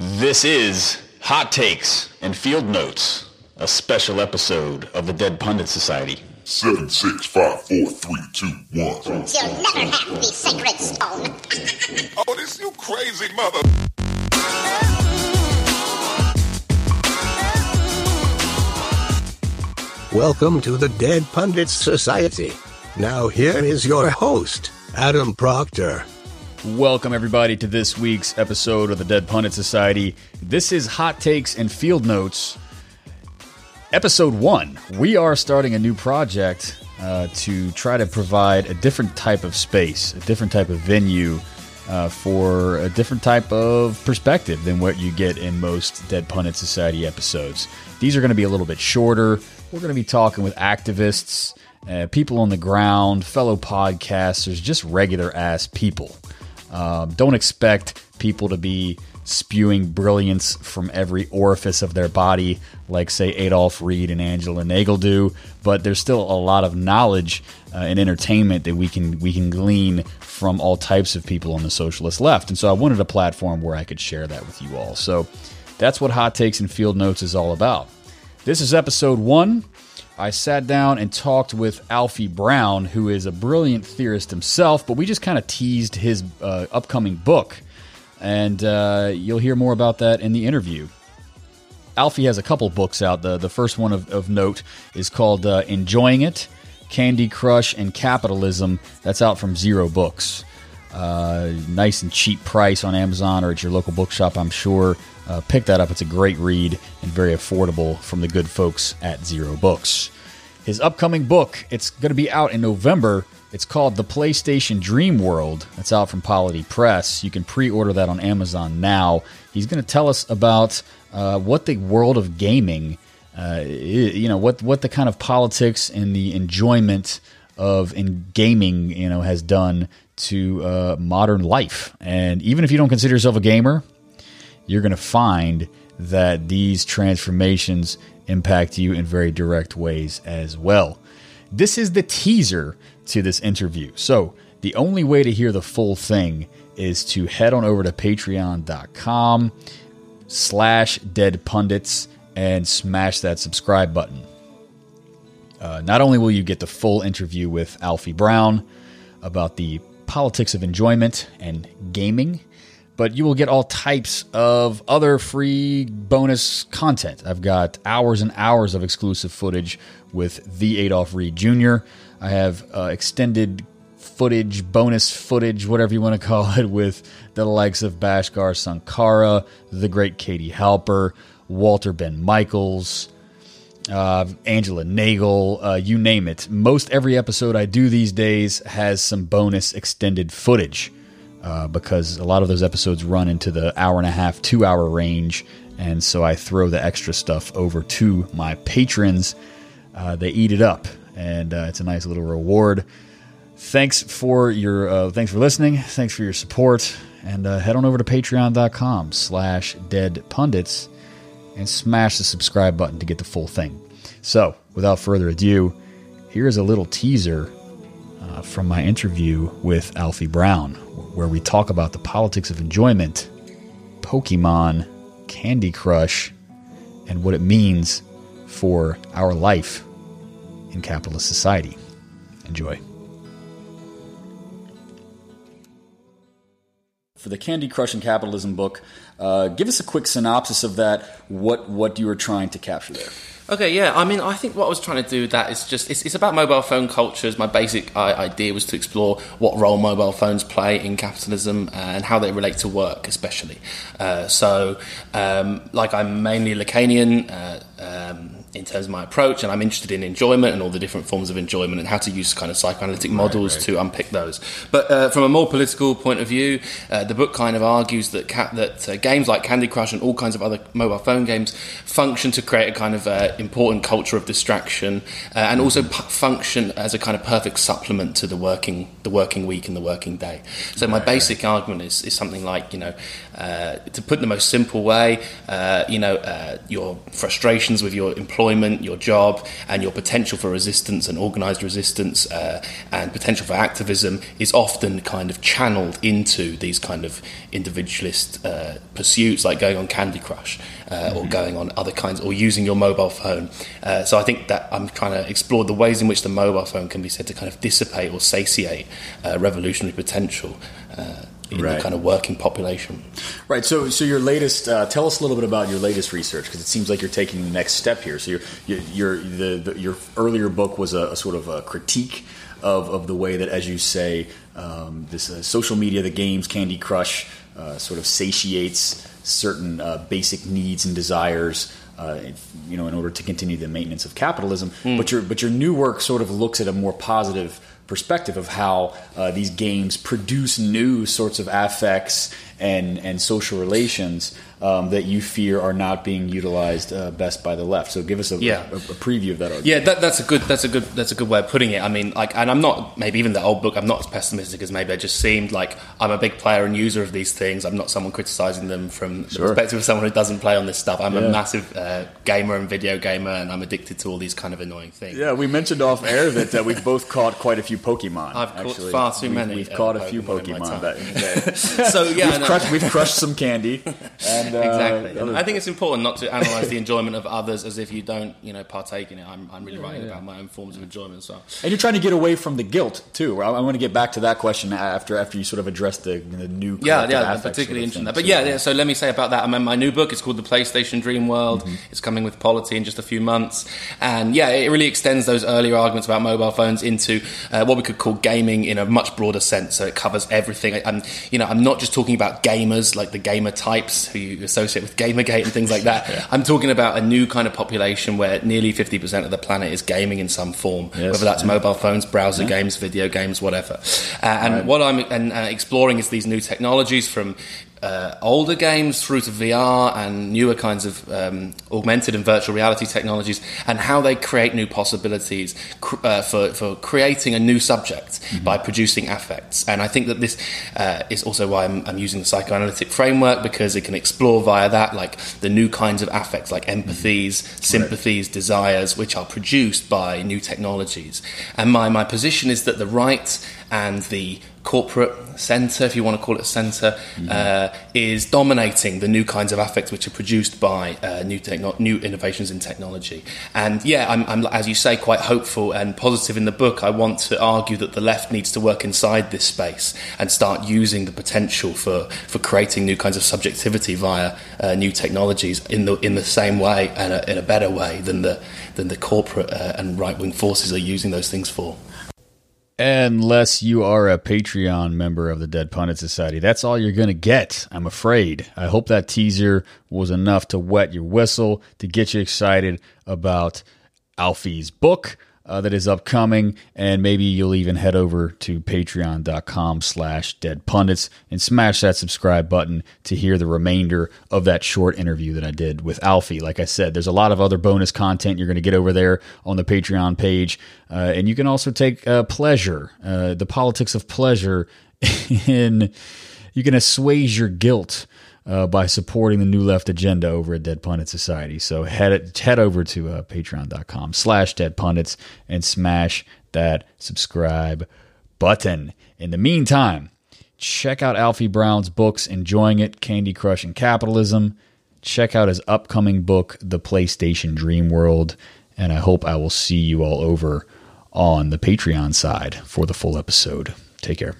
This is Hot Takes and Field Notes, a special episode of the Dead Pundit Society. Seven, six, five, four, three, two, one. You'll never have the sacred stone. Oh, this you crazy mother. Welcome to the Dead Pundits Society. Now, here is your host, Adam Proctor. Welcome, everybody, to this week's episode of the Dead Pundit Society. This is Hot Takes and Field Notes, episode one. We are starting a new project uh, to try to provide a different type of space, a different type of venue uh, for a different type of perspective than what you get in most Dead Pundit Society episodes. These are going to be a little bit shorter. We're going to be talking with activists, uh, people on the ground, fellow podcasters, just regular ass people. Um, don't expect people to be spewing brilliance from every orifice of their body, like, say, Adolph Reed and Angela Nagle do. But there's still a lot of knowledge uh, and entertainment that we can we can glean from all types of people on the socialist left. And so I wanted a platform where I could share that with you all. So that's what Hot Takes and Field Notes is all about. This is episode one. I sat down and talked with Alfie Brown, who is a brilliant theorist himself, but we just kind of teased his uh, upcoming book. And uh, you'll hear more about that in the interview. Alfie has a couple books out. The, the first one of, of note is called uh, Enjoying It Candy Crush and Capitalism. That's out from Zero Books. Uh, nice and cheap price on Amazon or at your local bookshop, I'm sure. Uh, pick that up. It's a great read and very affordable from the good folks at Zero Books. His upcoming book, it's going to be out in November. It's called The PlayStation Dream World. It's out from Polity Press. You can pre order that on Amazon now. He's going to tell us about uh, what the world of gaming, uh, you know, what, what the kind of politics and the enjoyment of in gaming, you know, has done to uh, modern life. And even if you don't consider yourself a gamer, you're going to find that these transformations impact you in very direct ways as well. This is the teaser to this interview. So, the only way to hear the full thing is to head on over to patreon.com slash dead pundits and smash that subscribe button. Uh, not only will you get the full interview with Alfie Brown about the politics of enjoyment and gaming, but you will get all types of other free bonus content. I've got hours and hours of exclusive footage with the Adolph Reed Jr. I have uh, extended footage, bonus footage, whatever you want to call it, with the likes of Bhaskar Sunkara, the great Katie Halper, Walter Benn Michaels, uh, Angela Nagle, uh, you name it. Most every episode I do these days has some bonus extended footage uh, because a lot of those episodes run into the hour and a half, two hour range. And so I throw the extra stuff over to my patrons. Uh, they eat it up, and uh, it's a nice little reward. Thanks for your uh, thanks for listening. Thanks for your support, and head on over to Patreon.com/slash Dead Pundits and smash the subscribe button to get the full thing. So, without further ado, here is a little teaser uh, from my interview with Alfie Brown, where we talk about the politics of enjoyment, Pokemon, Candy Crush, and what it means for our life in capitalist society. Enjoy. For the Candy Crush and Capitalism book, uh, give us a quick synopsis of that. What what you were trying to capture there? Okay, yeah. I mean, I think what I was trying to do with that is just it's, it's about mobile phone cultures. My basic uh, idea was to explore what role mobile phones play in capitalism and how they relate to work, especially. Uh, so, um, like, I'm mainly Lacanian. Uh, um, in terms of my approach, and I'm interested in enjoyment and all the different forms of enjoyment and how to use kind of psychoanalytic models right, right. to unpick those. But uh, from a more political point of view, uh, the book kind of argues that ca- that uh, games like Candy Crush and all kinds of other mobile phone games function to create a kind of uh, important culture of distraction, uh, and also p- function as a kind of perfect supplement to the working the working week and the working day. So my basic argument is, is something like you know uh, to put in the most simple way, you know your frustrations with your employer employment, your job, and your potential for resistance and organized resistance uh, and potential for activism is often kind of channeled into these kind of individualist uh, pursuits, like going on Candy Crush uh, mm-hmm. or going on other kinds, or using your mobile phone. Uh, so I think that I'm trying to explore the ways in which the mobile phone can be said to kind of dissipate or satiate uh, revolutionary potential. In right. the kind of working population. Right. So, so your latest. Uh, tell us a little bit about your latest research because it seems like you're taking the next step here. So, your your your earlier book was a, a, sort of a critique of of the way that, as you say, um, this uh, social media, the games, Candy Crush, uh, sort of satiates certain uh, basic needs and desires. Uh, you know, in order to continue the maintenance of capitalism, mm. but your but your new work sort of looks at a more positive perspective of how uh, these games produce new sorts of affects and and social relations um, that you fear are not being utilized uh, best by the left. So give us a, yeah. a, a preview of that. Argument. Yeah, that, that's a good that's a good that's a good way of putting it. I mean, like, and I'm not maybe even the old book. I'm not as pessimistic as maybe I just seemed. Like, I'm a big player and user of these things. I'm not someone criticizing them from the perspective of someone who doesn't play on this stuff. I'm yeah. a massive uh, gamer and video gamer, and I'm addicted to all these kind of annoying things. Yeah, we mentioned off air that uh, we've both caught quite a few Pokemon. I've actually. caught far too we've, many. We've caught a few Pokemon. Pokemon so yeah, we've, crushed, we've crushed some candy. And, uh, exactly. I think it's important not to analyze the enjoyment of others as if you don't, you know, partake in it. I'm, I'm really writing yeah. about my own forms of enjoyment as well. And you're trying to get away from the guilt too. I, I want to get back to that question after after you sort of address the, the new yeah yeah particularly interesting. That. But yeah, yeah, so let me say about that. I mean, my new book is called The PlayStation Dream World. Mm-hmm. It's coming with Polity in just a few months, and yeah, it really extends those earlier arguments about mobile phones into uh, what we could call gaming in a much broader sense. So it covers everything. I'm you know I'm not just talking about gamers like the gamer types who you associate with Gamergate and things like that. Yeah. I'm talking about a new kind of population where nearly 50% of the planet is gaming in some form, yes, whether that's yeah. mobile phones, browser yeah. games, video games, whatever. Uh, and right. what I'm and, uh, exploring is these new technologies from uh, older games through to VR and newer kinds of um, augmented and virtual reality technologies, and how they create new possibilities cr- uh, for, for creating a new subject mm-hmm. by producing affects. And I think that this uh, is also why I'm, I'm, using the psychoanalytic framework because it can explore via that like the new kinds of affects like empathies, mm-hmm. sympathies, right. desires, which are produced by new technologies. And my, my position is that the right and the corporate centre, if you want to call it a center mm-hmm. uh, is dominating the new kinds of affects which are produced by uh, new techno- new innovations in technology. And yeah, I'm, I'm, as you say, quite hopeful and positive in the book. I want to argue that the left needs to work inside this space and start using the potential for, for creating new kinds of subjectivity via uh, new technologies in the in the same way and a, in a better way than the than the corporate uh, and right wing forces are using those things for. Unless you are a Patreon member of the Dead Pundit Society. That's all you're going to get, I'm afraid. I hope that teaser was enough to wet your whistle, to get you excited about Alfie's book uh, that is upcoming, and maybe you'll even head over to patreon.com slash dead pundits and smash that subscribe button to hear the remainder of that short interview that I did with Alfie. Like I said, there's a lot of other bonus content you're going to get over there on the Patreon page, uh, and you can also take uh, pleasure, uh, the politics of pleasure in you can assuage your guilt uh, by supporting the New Left agenda over at Dead Pundit Society. So head head over to uh, patreon.com slash dead and smash that subscribe button. In the meantime, check out Alfie Brown's books, Enjoying It, Candy Crush and Capitalism. Check out his upcoming book, The PlayStation Dream World. And I hope I will see you all over on the Patreon side for the full episode. Take care.